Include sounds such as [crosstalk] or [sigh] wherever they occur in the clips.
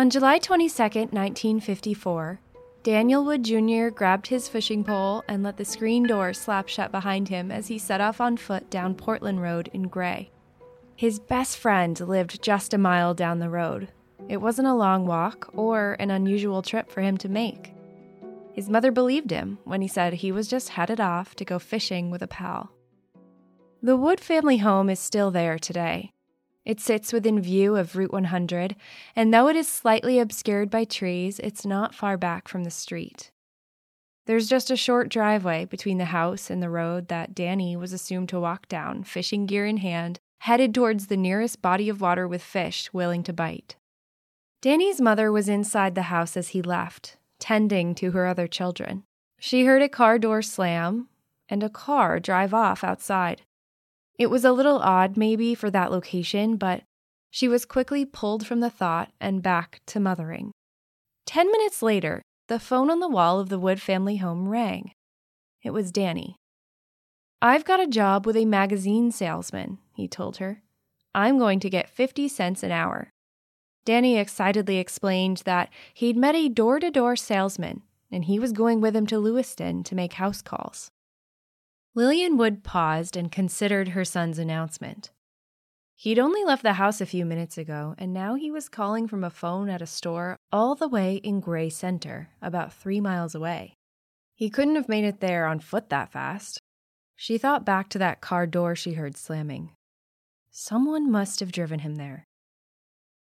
On July 22, 1954, Daniel Wood Jr. grabbed his fishing pole and let the screen door slap shut behind him as he set off on foot down Portland Road in Gray. His best friend lived just a mile down the road. It wasn't a long walk or an unusual trip for him to make. His mother believed him when he said he was just headed off to go fishing with a pal. The Wood family home is still there today. It sits within view of Route 100, and though it is slightly obscured by trees, it's not far back from the street. There's just a short driveway between the house and the road that Danny was assumed to walk down, fishing gear in hand, headed towards the nearest body of water with fish willing to bite. Danny's mother was inside the house as he left, tending to her other children. She heard a car door slam and a car drive off outside. It was a little odd, maybe, for that location, but she was quickly pulled from the thought and back to mothering. Ten minutes later, the phone on the wall of the Wood family home rang. It was Danny. I've got a job with a magazine salesman, he told her. I'm going to get 50 cents an hour. Danny excitedly explained that he'd met a door to door salesman and he was going with him to Lewiston to make house calls. Lillian Wood paused and considered her son's announcement. He'd only left the house a few minutes ago, and now he was calling from a phone at a store all the way in Gray Center, about three miles away. He couldn't have made it there on foot that fast. She thought back to that car door she heard slamming. Someone must have driven him there.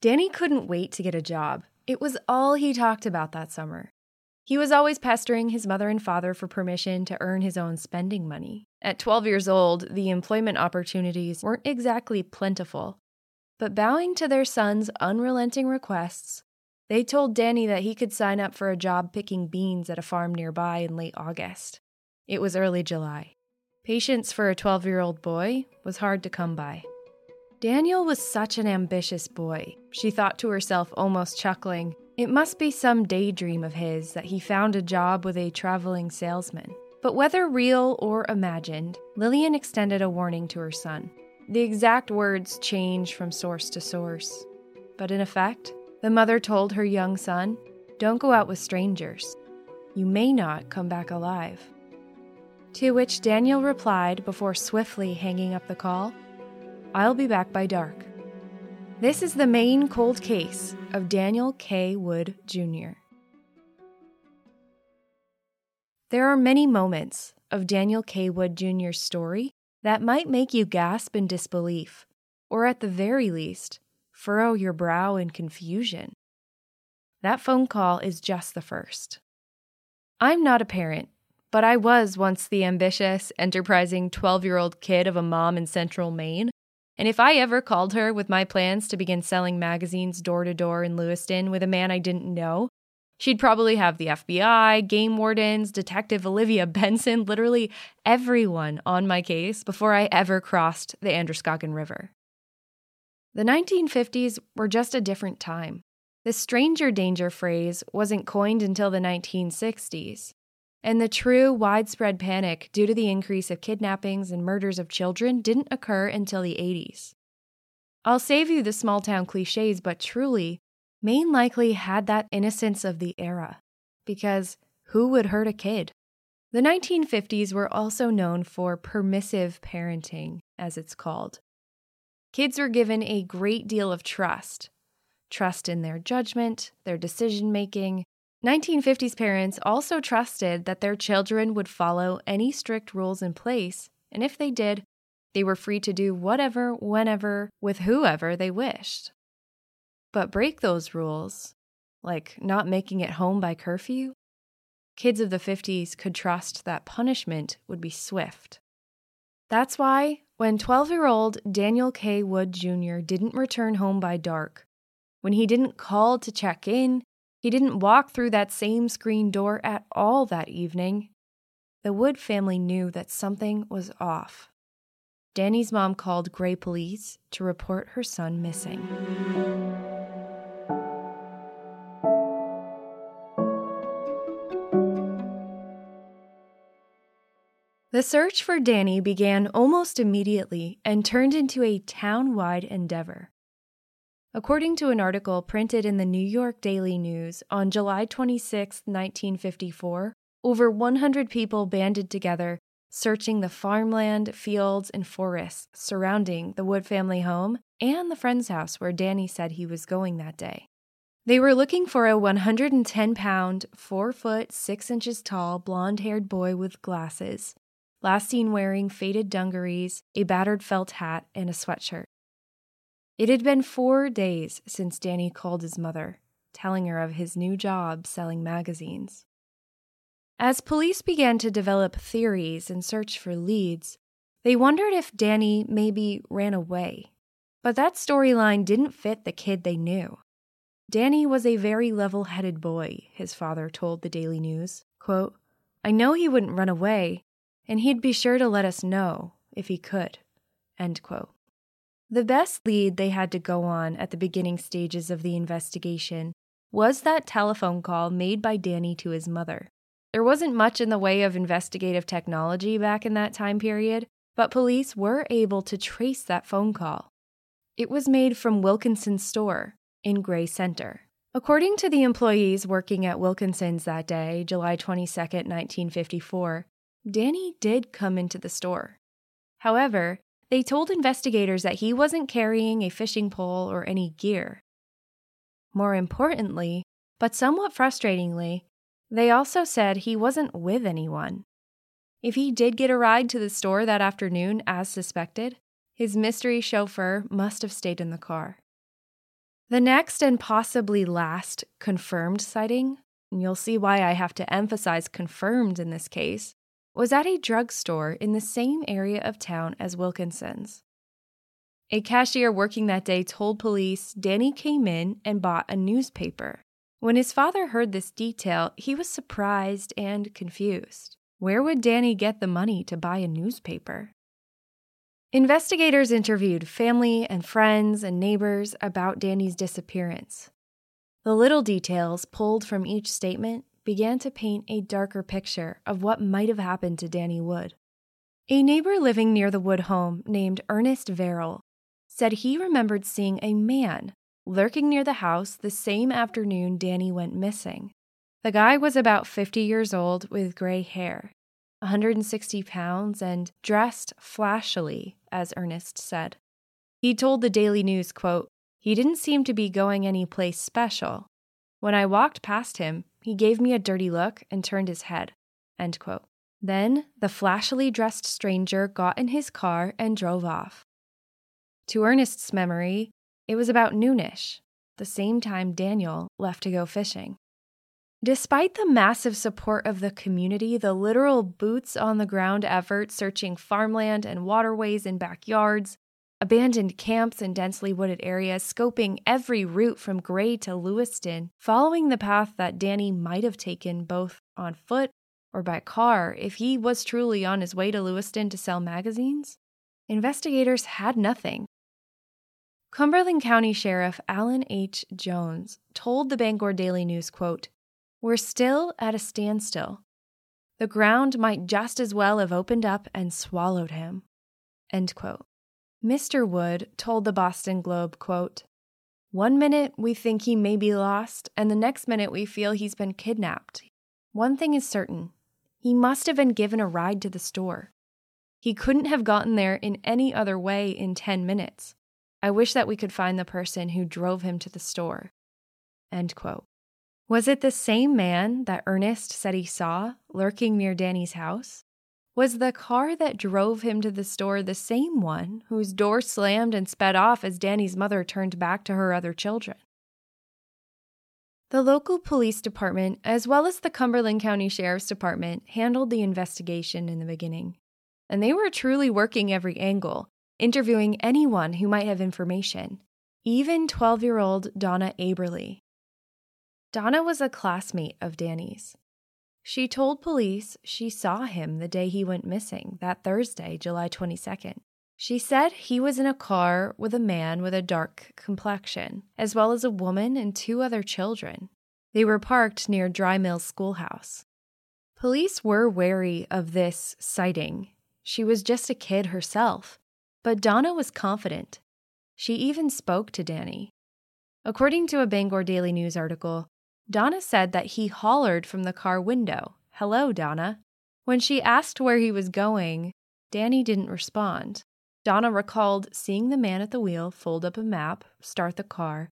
Danny couldn't wait to get a job. It was all he talked about that summer. He was always pestering his mother and father for permission to earn his own spending money. At 12 years old, the employment opportunities weren't exactly plentiful. But bowing to their son's unrelenting requests, they told Danny that he could sign up for a job picking beans at a farm nearby in late August. It was early July. Patience for a 12 year old boy was hard to come by. Daniel was such an ambitious boy, she thought to herself, almost chuckling. It must be some daydream of his that he found a job with a traveling salesman. But whether real or imagined, Lillian extended a warning to her son. The exact words change from source to source. But in effect, the mother told her young son, Don't go out with strangers. You may not come back alive. To which Daniel replied before swiftly hanging up the call, I'll be back by dark. This is the Maine cold case of Daniel K. Wood Jr. There are many moments of Daniel K. Wood Jr.'s story that might make you gasp in disbelief, or at the very least, furrow your brow in confusion. That phone call is just the first. I'm not a parent, but I was once the ambitious, enterprising 12 year old kid of a mom in central Maine and if I ever called her with my plans to begin selling magazines door to door in Lewiston with a man I didn't know, she'd probably have the FBI, game wardens, Detective Olivia [laughs] Benson, literally everyone on my case before I ever crossed the Androscoggin River. The 1950s were just a different time. The stranger danger phrase wasn't coined until the 1960s and the true widespread panic due to the increase of kidnappings and murders of children didn't occur until the 80s. I'll save you the small town cliches, but truly, Maine likely had that innocence of the era. Because who would hurt a kid? The 1950s were also known for permissive parenting, as it's called. Kids were given a great deal of trust trust in their judgment, their decision making, 1950s parents also trusted that their children would follow any strict rules in place, and if they did, they were free to do whatever, whenever, with whoever they wished. But break those rules, like not making it home by curfew, kids of the 50s could trust that punishment would be swift. That's why, when 12 year old Daniel K. Wood Jr. didn't return home by dark, when he didn't call to check in, he didn't walk through that same screen door at all that evening. The Wood family knew that something was off. Danny's mom called Gray Police to report her son missing. The search for Danny began almost immediately and turned into a town wide endeavor. According to an article printed in the New York Daily News on July 26, 1954, over 100 people banded together searching the farmland, fields, and forests surrounding the Wood family home and the friend's house where Danny said he was going that day. They were looking for a 110 pound, 4 foot 6 inches tall, blonde haired boy with glasses, last seen wearing faded dungarees, a battered felt hat, and a sweatshirt. It had been four days since Danny called his mother, telling her of his new job selling magazines. As police began to develop theories and search for leads, they wondered if Danny maybe ran away. But that storyline didn't fit the kid they knew. Danny was a very level headed boy, his father told the Daily News. Quote, I know he wouldn't run away, and he'd be sure to let us know if he could. End quote. The best lead they had to go on at the beginning stages of the investigation was that telephone call made by Danny to his mother. There wasn't much in the way of investigative technology back in that time period, but police were able to trace that phone call. It was made from Wilkinson's store in Gray Center. According to the employees working at Wilkinson's that day, July 22, 1954, Danny did come into the store. However, they told investigators that he wasn't carrying a fishing pole or any gear. More importantly, but somewhat frustratingly, they also said he wasn't with anyone. If he did get a ride to the store that afternoon as suspected, his mystery chauffeur must have stayed in the car. The next and possibly last confirmed sighting, and you'll see why I have to emphasize confirmed in this case, was at a drugstore in the same area of town as Wilkinson's. A cashier working that day told police Danny came in and bought a newspaper. When his father heard this detail, he was surprised and confused. Where would Danny get the money to buy a newspaper? Investigators interviewed family and friends and neighbors about Danny's disappearance. The little details pulled from each statement began to paint a darker picture of what might have happened to Danny Wood. A neighbor living near the Wood home, named Ernest Verrill, said he remembered seeing a man lurking near the house the same afternoon Danny went missing. The guy was about 50 years old with gray hair, 160 pounds, and dressed flashily, as Ernest said. He told the Daily News, quote, He didn't seem to be going any place special. When I walked past him, he gave me a dirty look and turned his head. Then the flashily dressed stranger got in his car and drove off. To Ernest's memory, it was about noonish, the same time Daniel left to go fishing. Despite the massive support of the community, the literal boots on the ground effort searching farmland and waterways and backyards, abandoned camps in densely wooded areas, scoping every route from Gray to Lewiston, following the path that Danny might have taken both on foot or by car if he was truly on his way to Lewiston to sell magazines, investigators had nothing. Cumberland County Sheriff Alan H. Jones told the Bangor Daily News, quote, We're still at a standstill. The ground might just as well have opened up and swallowed him. End quote. Mr. Wood told the Boston Globe, quote, One minute we think he may be lost, and the next minute we feel he's been kidnapped. One thing is certain he must have been given a ride to the store. He couldn't have gotten there in any other way in 10 minutes. I wish that we could find the person who drove him to the store. End quote. Was it the same man that Ernest said he saw lurking near Danny's house? Was the car that drove him to the store the same one whose door slammed and sped off as Danny's mother turned back to her other children? The local police department, as well as the Cumberland County Sheriff's Department, handled the investigation in the beginning. And they were truly working every angle, interviewing anyone who might have information, even 12 year old Donna Aberly. Donna was a classmate of Danny's. She told police she saw him the day he went missing, that Thursday, July 22nd. She said he was in a car with a man with a dark complexion, as well as a woman and two other children. They were parked near Dry Mills Schoolhouse. Police were wary of this sighting. She was just a kid herself, but Donna was confident. She even spoke to Danny. According to a Bangor Daily News article, Donna said that he hollered from the car window, Hello, Donna. When she asked where he was going, Danny didn't respond. Donna recalled seeing the man at the wheel fold up a map, start the car,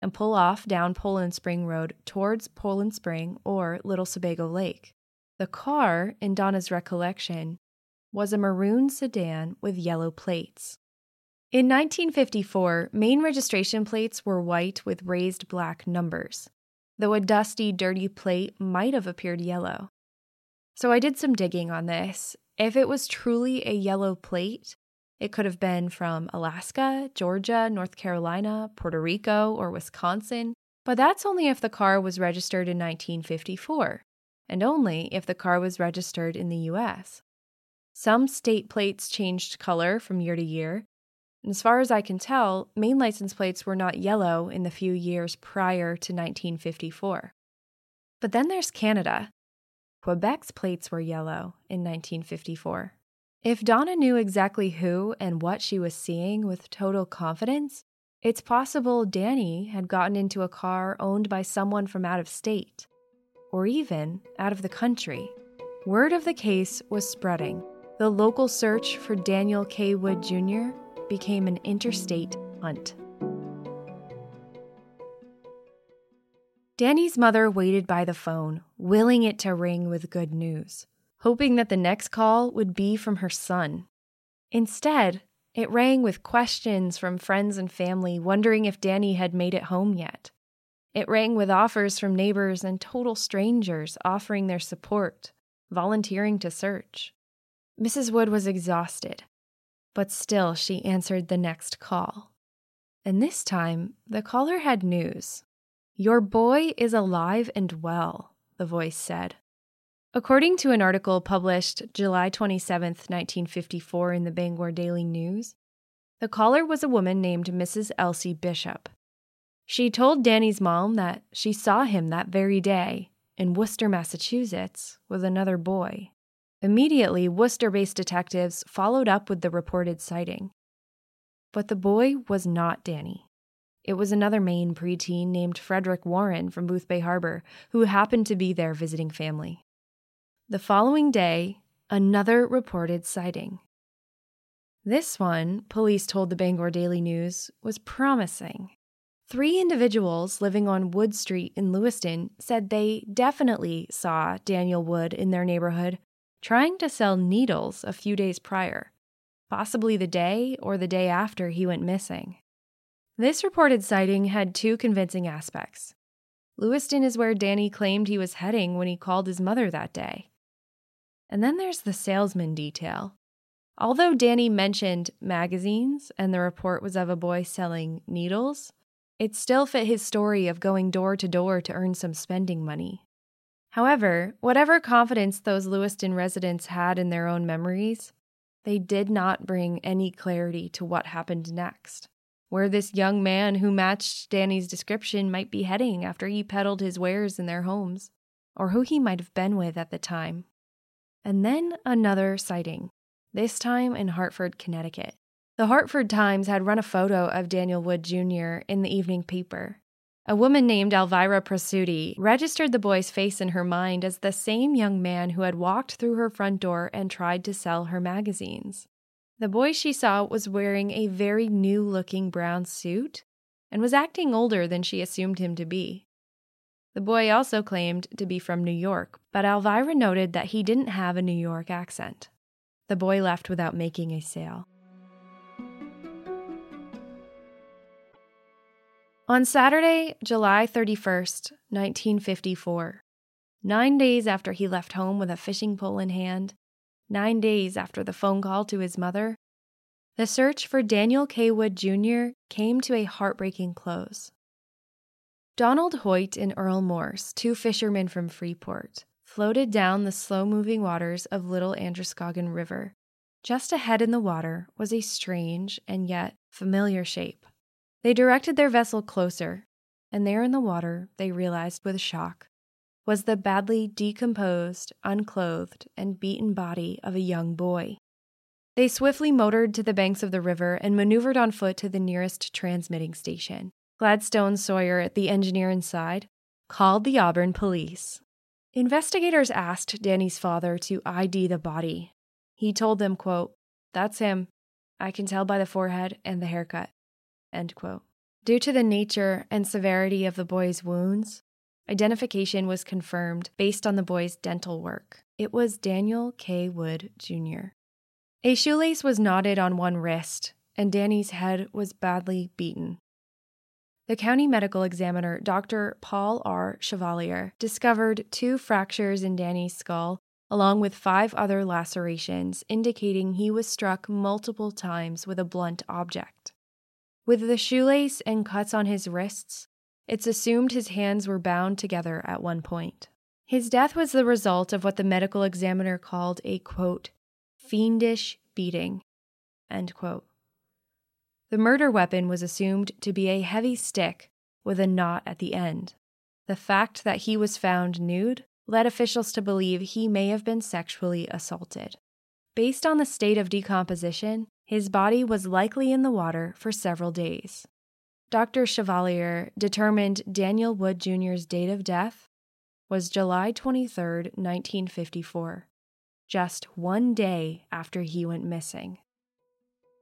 and pull off down Poland Spring Road towards Poland Spring or Little Sebago Lake. The car, in Donna's recollection, was a maroon sedan with yellow plates. In 1954, Maine registration plates were white with raised black numbers, though a dusty, dirty plate might have appeared yellow. So I did some digging on this. If it was truly a yellow plate, it could have been from Alaska, Georgia, North Carolina, Puerto Rico, or Wisconsin, but that's only if the car was registered in 1954, and only if the car was registered in the US. Some state plates changed color from year to year, and as far as I can tell, Maine license plates were not yellow in the few years prior to 1954. But then there's Canada. Quebec's plates were yellow in 1954. If Donna knew exactly who and what she was seeing with total confidence, it's possible Danny had gotten into a car owned by someone from out of state, or even out of the country. Word of the case was spreading. The local search for Daniel K. Wood Jr. became an interstate hunt. Danny's mother waited by the phone, willing it to ring with good news hoping that the next call would be from her son. Instead, it rang with questions from friends and family wondering if Danny had made it home yet. It rang with offers from neighbors and total strangers offering their support, volunteering to search. Mrs. Wood was exhausted, but still she answered the next call. And this time, the caller had news. Your boy is alive and well, the voice said. According to an article published July 27, 1954, in the Bangor Daily News, the caller was a woman named Mrs. Elsie Bishop. She told Danny's mom that she saw him that very day in Worcester, Massachusetts, with another boy. Immediately, Worcester based detectives followed up with the reported sighting. But the boy was not Danny. It was another Maine preteen named Frederick Warren from Boothbay Harbor who happened to be there visiting family. The following day, another reported sighting. This one, police told the Bangor Daily News, was promising. Three individuals living on Wood Street in Lewiston said they definitely saw Daniel Wood in their neighborhood trying to sell needles a few days prior, possibly the day or the day after he went missing. This reported sighting had two convincing aspects. Lewiston is where Danny claimed he was heading when he called his mother that day. And then there's the salesman detail. Although Danny mentioned magazines and the report was of a boy selling needles, it still fit his story of going door to door to earn some spending money. However, whatever confidence those Lewiston residents had in their own memories, they did not bring any clarity to what happened next, where this young man who matched Danny's description might be heading after he peddled his wares in their homes, or who he might have been with at the time. And then another sighting, this time in Hartford, Connecticut. The Hartford Times had run a photo of Daniel Wood Jr. in the evening paper. A woman named Elvira Prasuti registered the boy's face in her mind as the same young man who had walked through her front door and tried to sell her magazines. The boy she saw was wearing a very new looking brown suit and was acting older than she assumed him to be. The boy also claimed to be from New York, but Elvira noted that he didn't have a New York accent. The boy left without making a sale. On Saturday, July 31st, 1954, nine days after he left home with a fishing pole in hand, nine days after the phone call to his mother, the search for Daniel K. Wood Jr. came to a heartbreaking close. Donald Hoyt and Earl Morse, two fishermen from Freeport, floated down the slow moving waters of Little Androscoggin River. Just ahead in the water was a strange and yet familiar shape. They directed their vessel closer, and there in the water, they realized with shock, was the badly decomposed, unclothed, and beaten body of a young boy. They swiftly motored to the banks of the river and maneuvered on foot to the nearest transmitting station. Gladstone Sawyer, the engineer inside, called the Auburn police. Investigators asked Danny's father to ID the body. He told them, quote, That's him. I can tell by the forehead and the haircut. Due to the nature and severity of the boy's wounds, identification was confirmed based on the boy's dental work. It was Daniel K. Wood, Jr. A shoelace was knotted on one wrist, and Danny's head was badly beaten. The county medical examiner, Dr. Paul R. Chevalier, discovered two fractures in Danny's skull, along with five other lacerations, indicating he was struck multiple times with a blunt object. With the shoelace and cuts on his wrists, it's assumed his hands were bound together at one point. His death was the result of what the medical examiner called a quote, fiendish beating, end quote. The murder weapon was assumed to be a heavy stick with a knot at the end. The fact that he was found nude led officials to believe he may have been sexually assaulted. Based on the state of decomposition, his body was likely in the water for several days. Dr. Chevalier determined Daniel Wood Jr.'s date of death was July 23, 1954, just one day after he went missing.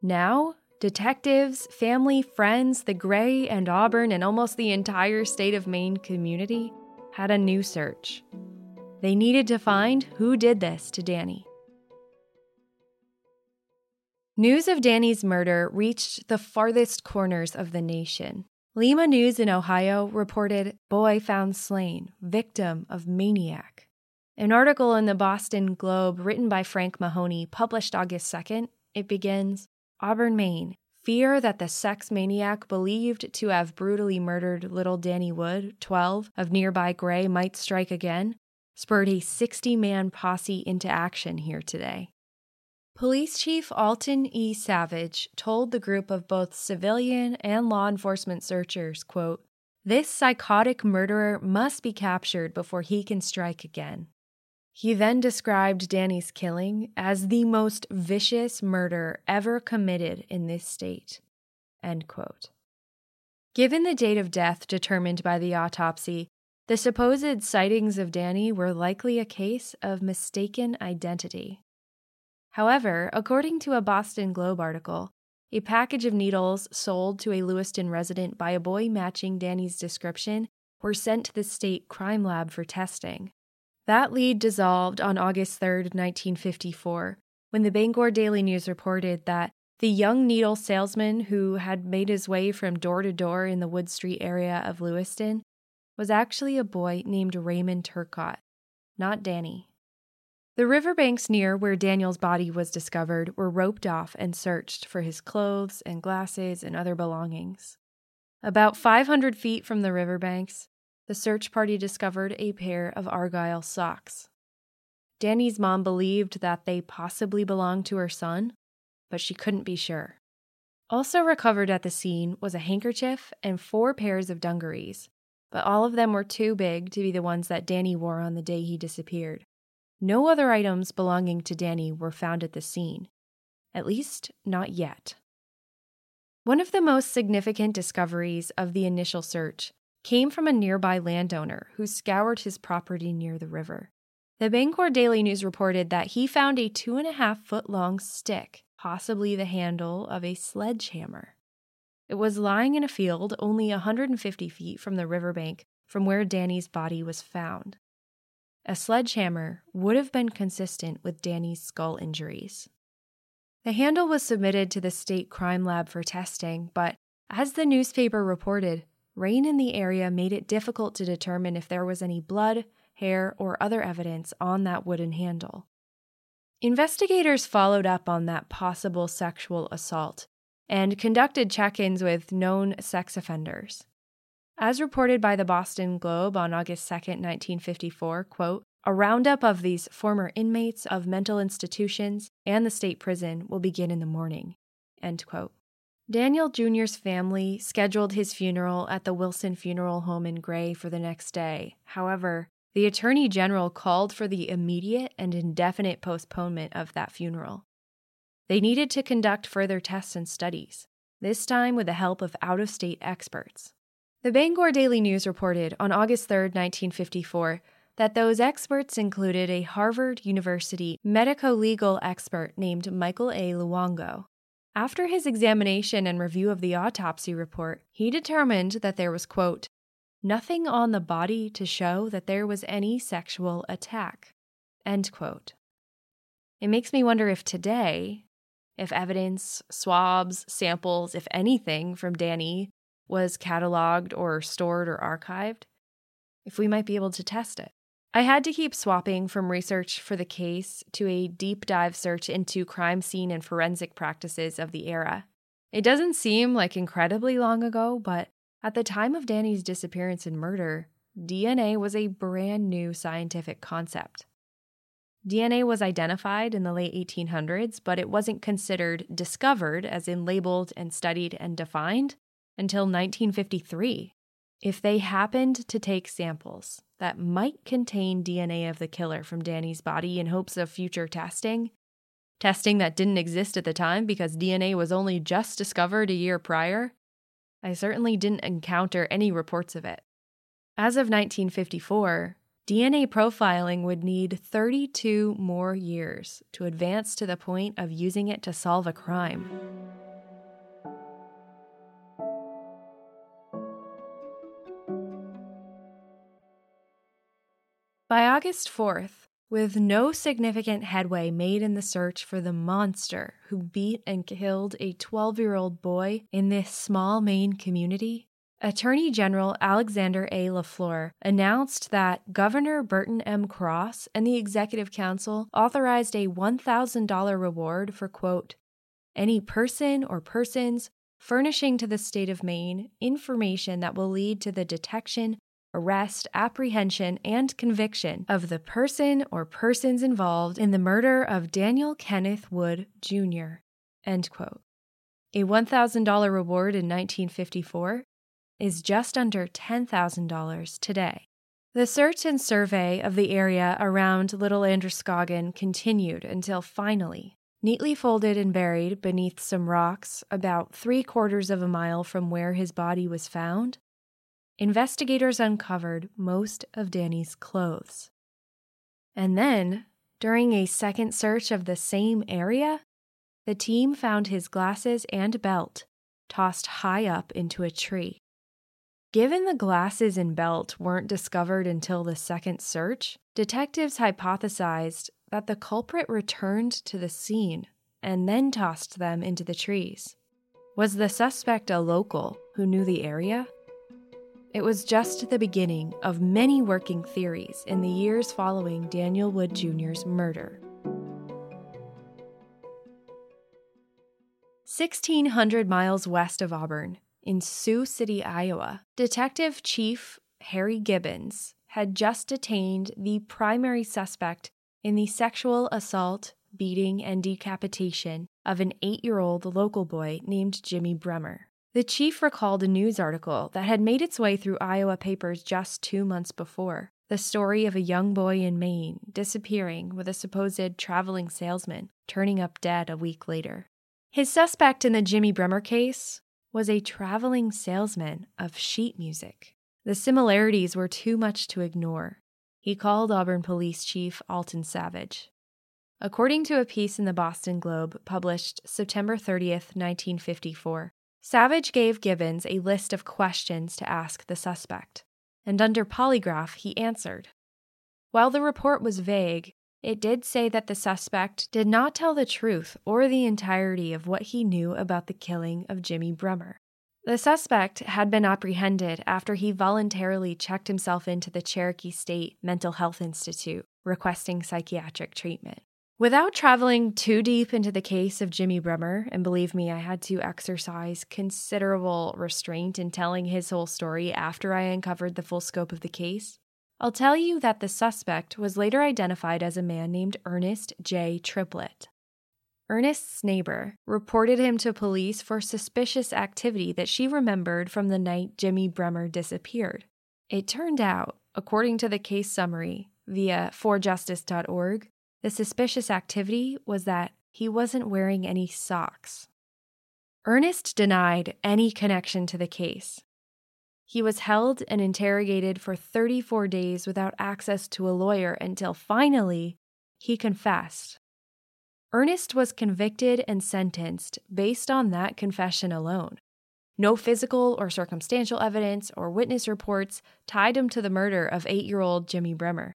Now, Detectives, family, friends, the Gray and Auburn, and almost the entire state of Maine community had a new search. They needed to find who did this to Danny. News of Danny's murder reached the farthest corners of the nation. Lima News in Ohio reported Boy Found Slain, Victim of Maniac. An article in the Boston Globe written by Frank Mahoney, published August 2nd, it begins Auburn, Maine. Fear that the sex maniac believed to have brutally murdered little Danny Wood, 12, of nearby Gray might strike again, spurred a 60 man posse into action here today. Police Chief Alton E. Savage told the group of both civilian and law enforcement searchers, quote, This psychotic murderer must be captured before he can strike again. He then described Danny's killing as the most vicious murder ever committed in this state. Given the date of death determined by the autopsy, the supposed sightings of Danny were likely a case of mistaken identity. However, according to a Boston Globe article, a package of needles sold to a Lewiston resident by a boy matching Danny's description were sent to the state crime lab for testing. That lead dissolved on August 3, 1954, when the Bangor Daily News reported that the young needle salesman who had made his way from door to door in the Wood Street area of Lewiston was actually a boy named Raymond Turcott, not Danny. The riverbanks near where Daniel's body was discovered were roped off and searched for his clothes and glasses and other belongings. About 500 feet from the riverbanks, the search party discovered a pair of Argyle socks. Danny's mom believed that they possibly belonged to her son, but she couldn't be sure. Also recovered at the scene was a handkerchief and four pairs of dungarees, but all of them were too big to be the ones that Danny wore on the day he disappeared. No other items belonging to Danny were found at the scene, at least not yet. One of the most significant discoveries of the initial search came from a nearby landowner who scoured his property near the river. The Bangor Daily News reported that he found a two and a half foot long stick, possibly the handle of a sledgehammer. It was lying in a field only 150 feet from the riverbank from where Danny's body was found. A sledgehammer would have been consistent with Danny's skull injuries. The handle was submitted to the state crime lab for testing, but as the newspaper reported, Rain in the area made it difficult to determine if there was any blood, hair, or other evidence on that wooden handle. Investigators followed up on that possible sexual assault and conducted check ins with known sex offenders. As reported by the Boston Globe on August 2, 1954, quote, a roundup of these former inmates of mental institutions and the state prison will begin in the morning. End quote. Daniel Jr.'s family scheduled his funeral at the Wilson Funeral Home in Gray for the next day. However, the Attorney General called for the immediate and indefinite postponement of that funeral. They needed to conduct further tests and studies, this time with the help of out of state experts. The Bangor Daily News reported on August 3, 1954, that those experts included a Harvard University medico legal expert named Michael A. Luongo. After his examination and review of the autopsy report, he determined that there was, quote, nothing on the body to show that there was any sexual attack, end quote. It makes me wonder if today, if evidence, swabs, samples, if anything from Danny was cataloged or stored or archived, if we might be able to test it. I had to keep swapping from research for the case to a deep dive search into crime scene and forensic practices of the era. It doesn't seem like incredibly long ago, but at the time of Danny's disappearance and murder, DNA was a brand new scientific concept. DNA was identified in the late 1800s, but it wasn't considered discovered, as in labeled and studied and defined, until 1953. If they happened to take samples that might contain DNA of the killer from Danny's body in hopes of future testing, testing that didn't exist at the time because DNA was only just discovered a year prior, I certainly didn't encounter any reports of it. As of 1954, DNA profiling would need 32 more years to advance to the point of using it to solve a crime. By August 4th, with no significant headway made in the search for the monster who beat and killed a 12 year old boy in this small Maine community, Attorney General Alexander A. LaFleur announced that Governor Burton M. Cross and the Executive Council authorized a $1,000 reward for, quote, any person or persons furnishing to the state of Maine information that will lead to the detection arrest, apprehension, and conviction of the person or persons involved in the murder of Daniel Kenneth Wood, Jr. End quote. A $1,000 reward in 1954 is just under $10,000 today. The search and survey of the area around Little Androscoggin continued until finally, neatly folded and buried beneath some rocks about three quarters of a mile from where his body was found, investigators uncovered most of Danny's clothes. And then, during a second search of the same area, the team found his glasses and belt tossed high up into a tree. Given the glasses and belt weren't discovered until the second search, detectives hypothesized that the culprit returned to the scene and then tossed them into the trees. Was the suspect a local who knew the area? It was just the beginning of many working theories in the years following Daniel Wood Jr.'s murder. 1,600 miles west of Auburn, in Sioux City, Iowa, Detective Chief Harry Gibbons had just detained the primary suspect in the sexual assault, beating, and decapitation of an eight year old local boy named Jimmy Bremer. The chief recalled a news article that had made its way through Iowa papers just two months before the story of a young boy in Maine disappearing with a supposed traveling salesman turning up dead a week later. His suspect in the Jimmy Bremer case was a traveling salesman of sheet music. The similarities were too much to ignore. He called Auburn Police Chief Alton Savage. According to a piece in the Boston Globe published September 30th, 1954, Savage gave Gibbons a list of questions to ask the suspect, and under polygraph, he answered. While the report was vague, it did say that the suspect did not tell the truth or the entirety of what he knew about the killing of Jimmy Bremer. The suspect had been apprehended after he voluntarily checked himself into the Cherokee State Mental Health Institute requesting psychiatric treatment. Without traveling too deep into the case of Jimmy Bremer, and believe me, I had to exercise considerable restraint in telling his whole story after I uncovered the full scope of the case, I'll tell you that the suspect was later identified as a man named Ernest J. Triplett. Ernest's neighbor reported him to police for suspicious activity that she remembered from the night Jimmy Bremer disappeared. It turned out, according to the case summary via forjustice.org, the suspicious activity was that he wasn't wearing any socks. Ernest denied any connection to the case. He was held and interrogated for 34 days without access to a lawyer until finally he confessed. Ernest was convicted and sentenced based on that confession alone. No physical or circumstantial evidence or witness reports tied him to the murder of eight year old Jimmy Bremer.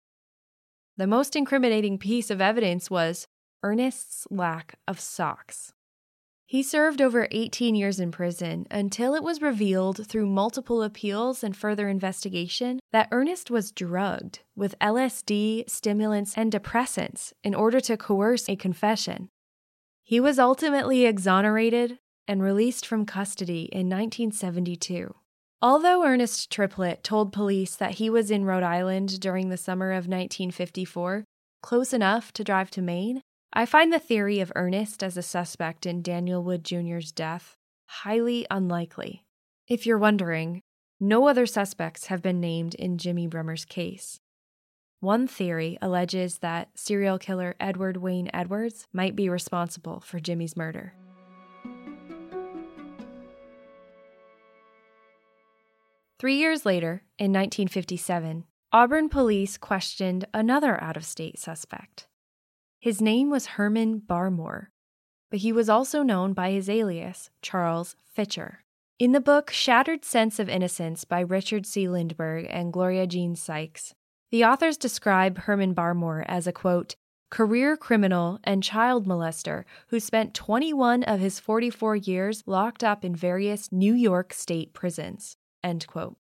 The most incriminating piece of evidence was Ernest's lack of socks. He served over 18 years in prison until it was revealed through multiple appeals and further investigation that Ernest was drugged with LSD, stimulants, and depressants in order to coerce a confession. He was ultimately exonerated and released from custody in 1972. Although Ernest Triplett told police that he was in Rhode Island during the summer of 1954, close enough to drive to Maine, I find the theory of Ernest as a suspect in Daniel Wood Jr.'s death highly unlikely. If you're wondering, no other suspects have been named in Jimmy Bremer's case. One theory alleges that serial killer Edward Wayne Edwards might be responsible for Jimmy's murder. Three years later, in 1957, Auburn police questioned another out of state suspect. His name was Herman Barmore, but he was also known by his alias, Charles Fitcher. In the book Shattered Sense of Innocence by Richard C. Lindberg and Gloria Jean Sykes, the authors describe Herman Barmore as a quote, career criminal and child molester who spent 21 of his 44 years locked up in various New York state prisons. End quote.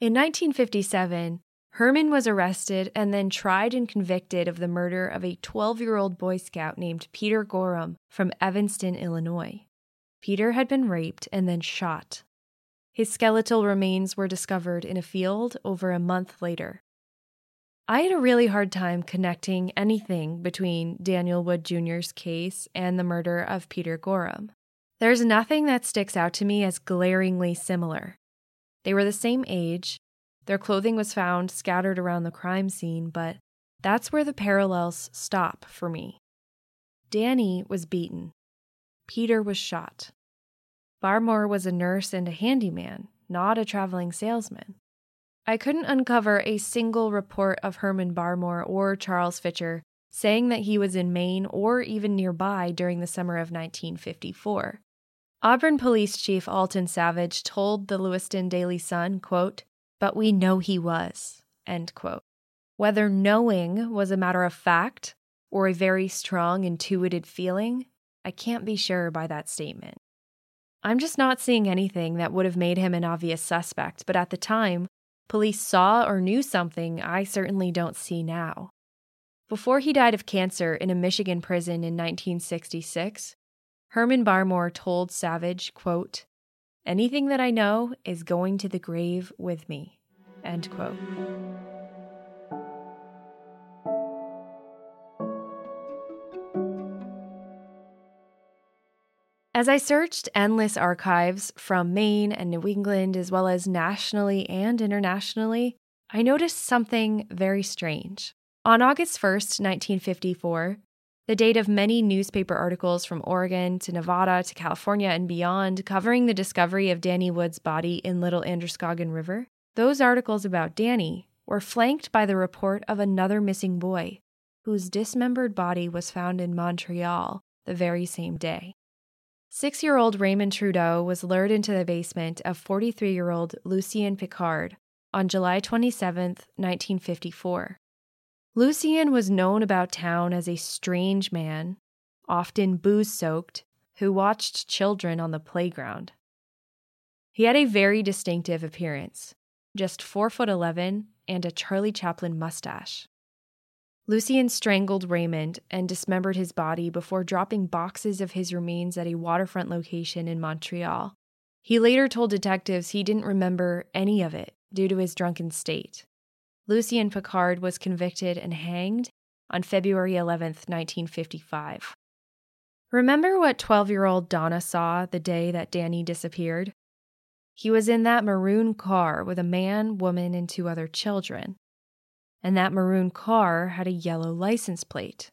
In 1957, Herman was arrested and then tried and convicted of the murder of a 12 year old Boy Scout named Peter Gorham from Evanston, Illinois. Peter had been raped and then shot. His skeletal remains were discovered in a field over a month later. I had a really hard time connecting anything between Daniel Wood Jr.'s case and the murder of Peter Gorham. There's nothing that sticks out to me as glaringly similar. They were the same age, their clothing was found scattered around the crime scene, but that's where the parallels stop for me. Danny was beaten. Peter was shot. Barmore was a nurse and a handyman, not a traveling salesman. I couldn't uncover a single report of Herman Barmore or Charles Fitcher saying that he was in Maine or even nearby during the summer of 1954. Auburn Police Chief Alton Savage told the Lewiston Daily Sun, quote, but we know he was. End quote. Whether knowing was a matter of fact or a very strong intuited feeling, I can't be sure by that statement. I'm just not seeing anything that would have made him an obvious suspect, but at the time, police saw or knew something I certainly don't see now. Before he died of cancer in a Michigan prison in 1966, Herman Barmore told Savage, quote, Anything that I know is going to the grave with me. End quote. As I searched endless archives from Maine and New England, as well as nationally and internationally, I noticed something very strange. On August 1st, 1954, the date of many newspaper articles from Oregon to Nevada to California and beyond covering the discovery of Danny Wood's body in Little Androscoggin River, those articles about Danny were flanked by the report of another missing boy whose dismembered body was found in Montreal the very same day. Six year old Raymond Trudeau was lured into the basement of 43 year old Lucien Picard on July 27, 1954. Lucien was known about town as a strange man, often booze soaked, who watched children on the playground. He had a very distinctive appearance, just 4 foot 11 and a Charlie Chaplin mustache. Lucien strangled Raymond and dismembered his body before dropping boxes of his remains at a waterfront location in Montreal. He later told detectives he didn't remember any of it due to his drunken state. Lucien Picard was convicted and hanged on February 11, 1955. Remember what 12 year old Donna saw the day that Danny disappeared? He was in that maroon car with a man, woman, and two other children. And that maroon car had a yellow license plate.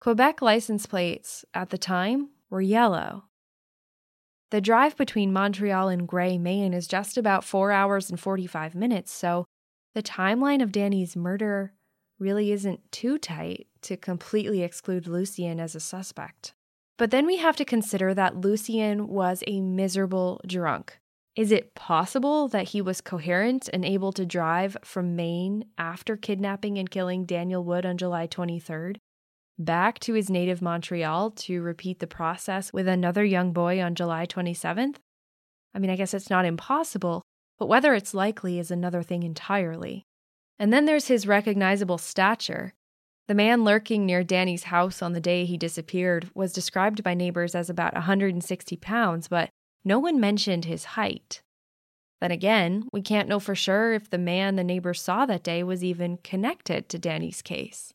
Quebec license plates at the time were yellow. The drive between Montreal and Gray, Maine is just about 4 hours and 45 minutes, so the timeline of Danny's murder really isn't too tight to completely exclude Lucien as a suspect. But then we have to consider that Lucien was a miserable drunk. Is it possible that he was coherent and able to drive from Maine after kidnapping and killing Daniel Wood on July 23rd back to his native Montreal to repeat the process with another young boy on July 27th? I mean, I guess it's not impossible, but whether it's likely is another thing entirely. And then there's his recognizable stature. The man lurking near Danny's house on the day he disappeared was described by neighbors as about 160 pounds, but no one mentioned his height. Then again, we can't know for sure if the man the neighbors saw that day was even connected to Danny's case.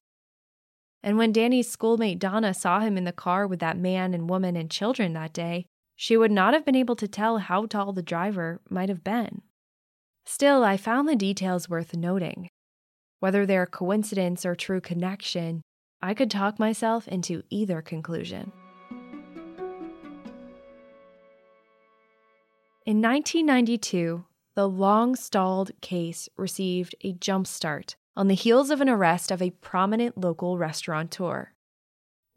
And when Danny's schoolmate Donna saw him in the car with that man and woman and children that day, she would not have been able to tell how tall the driver might have been. Still, I found the details worth noting. Whether they're coincidence or true connection, I could talk myself into either conclusion. In 1992, the long stalled case received a jumpstart on the heels of an arrest of a prominent local restaurateur.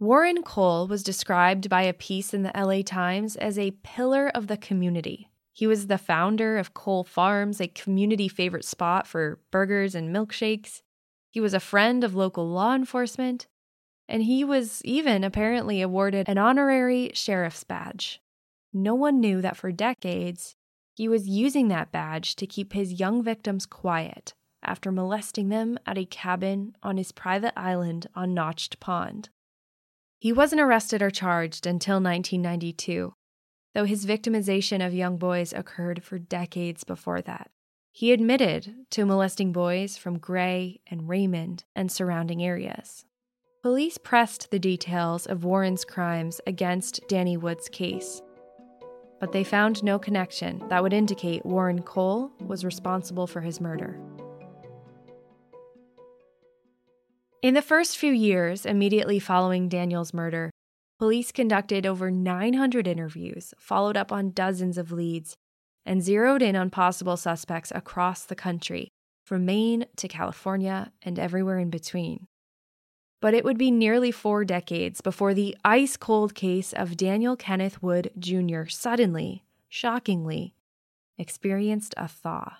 Warren Cole was described by a piece in the LA Times as a pillar of the community, he was the founder of Cole Farms, a community favorite spot for burgers and milkshakes. He was a friend of local law enforcement, and he was even apparently awarded an honorary sheriff's badge. No one knew that for decades, he was using that badge to keep his young victims quiet after molesting them at a cabin on his private island on Notched Pond. He wasn't arrested or charged until 1992, though his victimization of young boys occurred for decades before that. He admitted to molesting boys from Gray and Raymond and surrounding areas. Police pressed the details of Warren's crimes against Danny Wood's case, but they found no connection that would indicate Warren Cole was responsible for his murder. In the first few years immediately following Daniel's murder, Police conducted over 900 interviews, followed up on dozens of leads, and zeroed in on possible suspects across the country, from Maine to California and everywhere in between. But it would be nearly four decades before the ice cold case of Daniel Kenneth Wood Jr. suddenly, shockingly, experienced a thaw.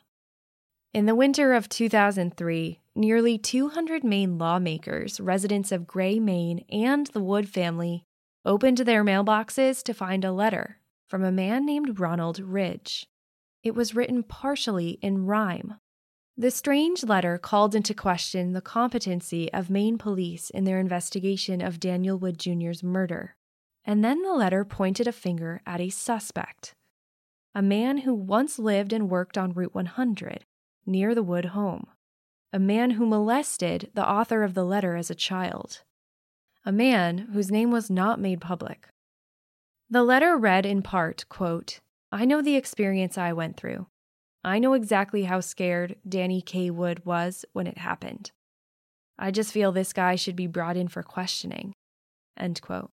In the winter of 2003, nearly 200 Maine lawmakers, residents of Gray, Maine, and the Wood family opened their mailboxes to find a letter from a man named Ronald Ridge. It was written partially in rhyme. The strange letter called into question the competency of Maine police in their investigation of Daniel Wood Jr.'s murder. And then the letter pointed a finger at a suspect a man who once lived and worked on Route 100 near the Wood home, a man who molested the author of the letter as a child a man whose name was not made public. The letter read in part, quote, I know the experience I went through. I know exactly how scared Danny K. Wood was when it happened. I just feel this guy should be brought in for questioning. End quote.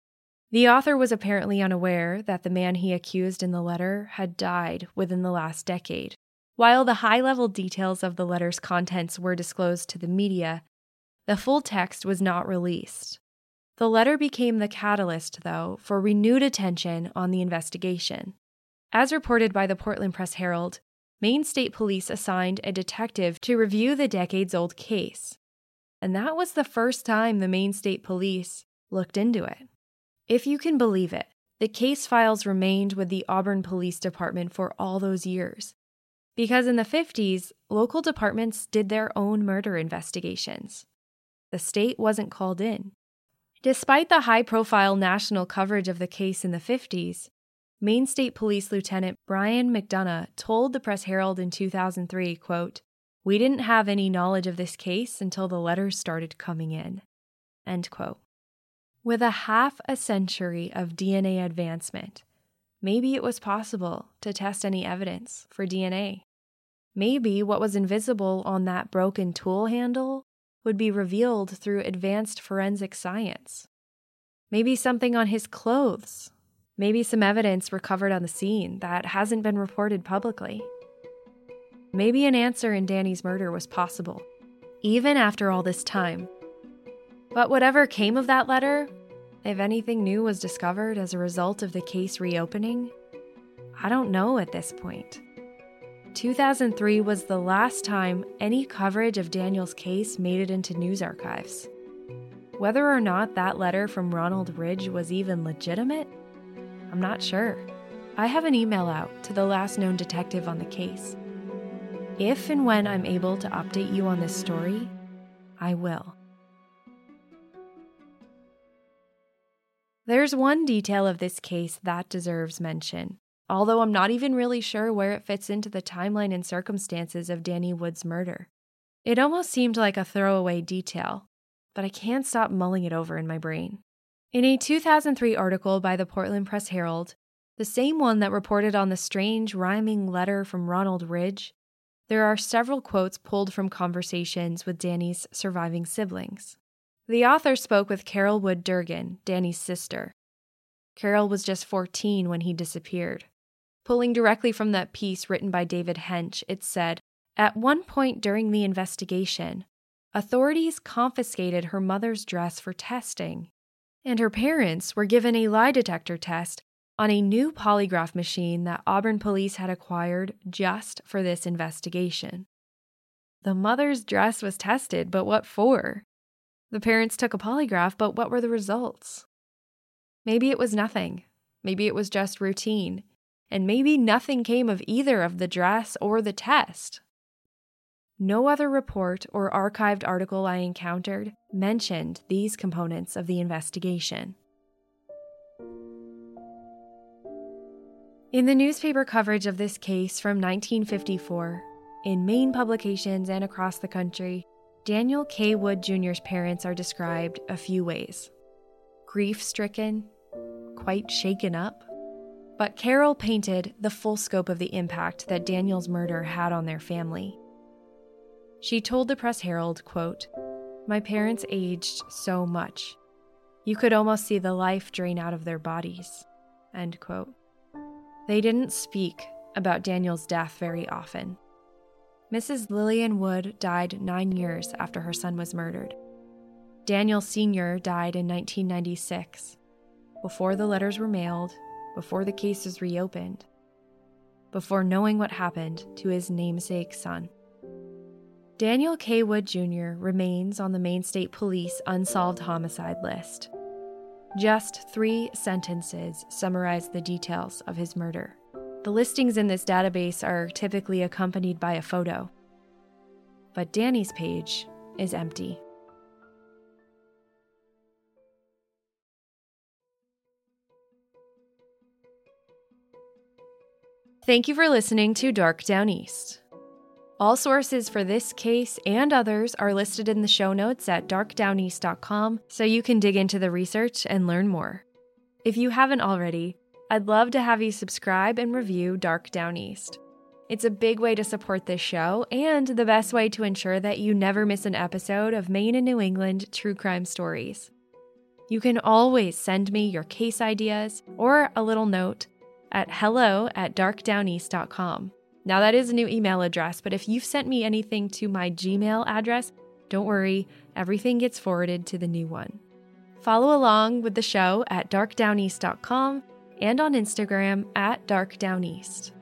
The author was apparently unaware that the man he accused in the letter had died within the last decade. While the high level details of the letter's contents were disclosed to the media, the full text was not released. The letter became the catalyst, though, for renewed attention on the investigation. As reported by the Portland Press Herald, Maine State Police assigned a detective to review the decades old case. And that was the first time the Maine State Police looked into it. If you can believe it, the case files remained with the Auburn Police Department for all those years. Because in the 50s, local departments did their own murder investigations. The state wasn't called in. Despite the high profile national coverage of the case in the 50s, Maine State Police Lieutenant Brian McDonough told the Press Herald in 2003, quote, "We didn't have any knowledge of this case until the letters started coming in." End quote. With a half a century of DNA advancement, maybe it was possible to test any evidence for DNA. Maybe what was invisible on that broken tool handle would be revealed through advanced forensic science. Maybe something on his clothes Maybe some evidence recovered on the scene that hasn't been reported publicly. Maybe an answer in Danny's murder was possible, even after all this time. But whatever came of that letter, if anything new was discovered as a result of the case reopening, I don't know at this point. 2003 was the last time any coverage of Daniel's case made it into news archives. Whether or not that letter from Ronald Ridge was even legitimate, I'm not sure. I have an email out to the last known detective on the case. If and when I'm able to update you on this story, I will. There's one detail of this case that deserves mention, although I'm not even really sure where it fits into the timeline and circumstances of Danny Wood's murder. It almost seemed like a throwaway detail, but I can't stop mulling it over in my brain. In a 2003 article by the Portland Press Herald, the same one that reported on the strange rhyming letter from Ronald Ridge, there are several quotes pulled from conversations with Danny's surviving siblings. The author spoke with Carol Wood Durgan, Danny's sister. Carol was just 14 when he disappeared. Pulling directly from that piece written by David Hench, it said At one point during the investigation, authorities confiscated her mother's dress for testing and her parents were given a lie detector test on a new polygraph machine that Auburn police had acquired just for this investigation. The mother's dress was tested, but what for? The parents took a polygraph, but what were the results? Maybe it was nothing. Maybe it was just routine. And maybe nothing came of either of the dress or the test. No other report or archived article I encountered mentioned these components of the investigation. In the newspaper coverage of this case from 1954, in Maine publications and across the country, Daniel K. Wood Jr.'s parents are described a few ways grief stricken, quite shaken up. But Carol painted the full scope of the impact that Daniel's murder had on their family. She told the Press Herald, quote, My parents aged so much. You could almost see the life drain out of their bodies. End quote. They didn't speak about Daniel's death very often. Mrs. Lillian Wood died nine years after her son was murdered. Daniel Sr. died in 1996, before the letters were mailed, before the case was reopened, before knowing what happened to his namesake son. Daniel K. Wood Jr. remains on the Maine State Police unsolved homicide list. Just three sentences summarize the details of his murder. The listings in this database are typically accompanied by a photo. But Danny's page is empty. Thank you for listening to Dark Downeast. All sources for this case and others are listed in the show notes at darkdowneast.com so you can dig into the research and learn more. If you haven't already, I'd love to have you subscribe and review Dark Downeast. It's a big way to support this show and the best way to ensure that you never miss an episode of Maine and New England true crime stories. You can always send me your case ideas or a little note at hello at darkdowneast.com. Now, that is a new email address, but if you've sent me anything to my Gmail address, don't worry, everything gets forwarded to the new one. Follow along with the show at darkdowneast.com and on Instagram at darkdowneast.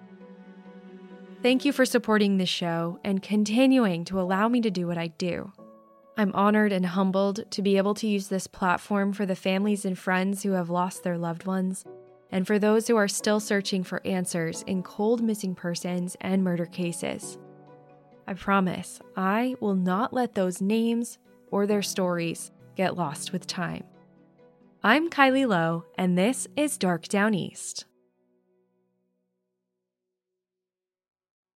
Thank you for supporting this show and continuing to allow me to do what I do. I'm honored and humbled to be able to use this platform for the families and friends who have lost their loved ones and for those who are still searching for answers in cold missing persons and murder cases. I promise I will not let those names or their stories get lost with time. I'm Kylie Low, and this is Dark Downeast.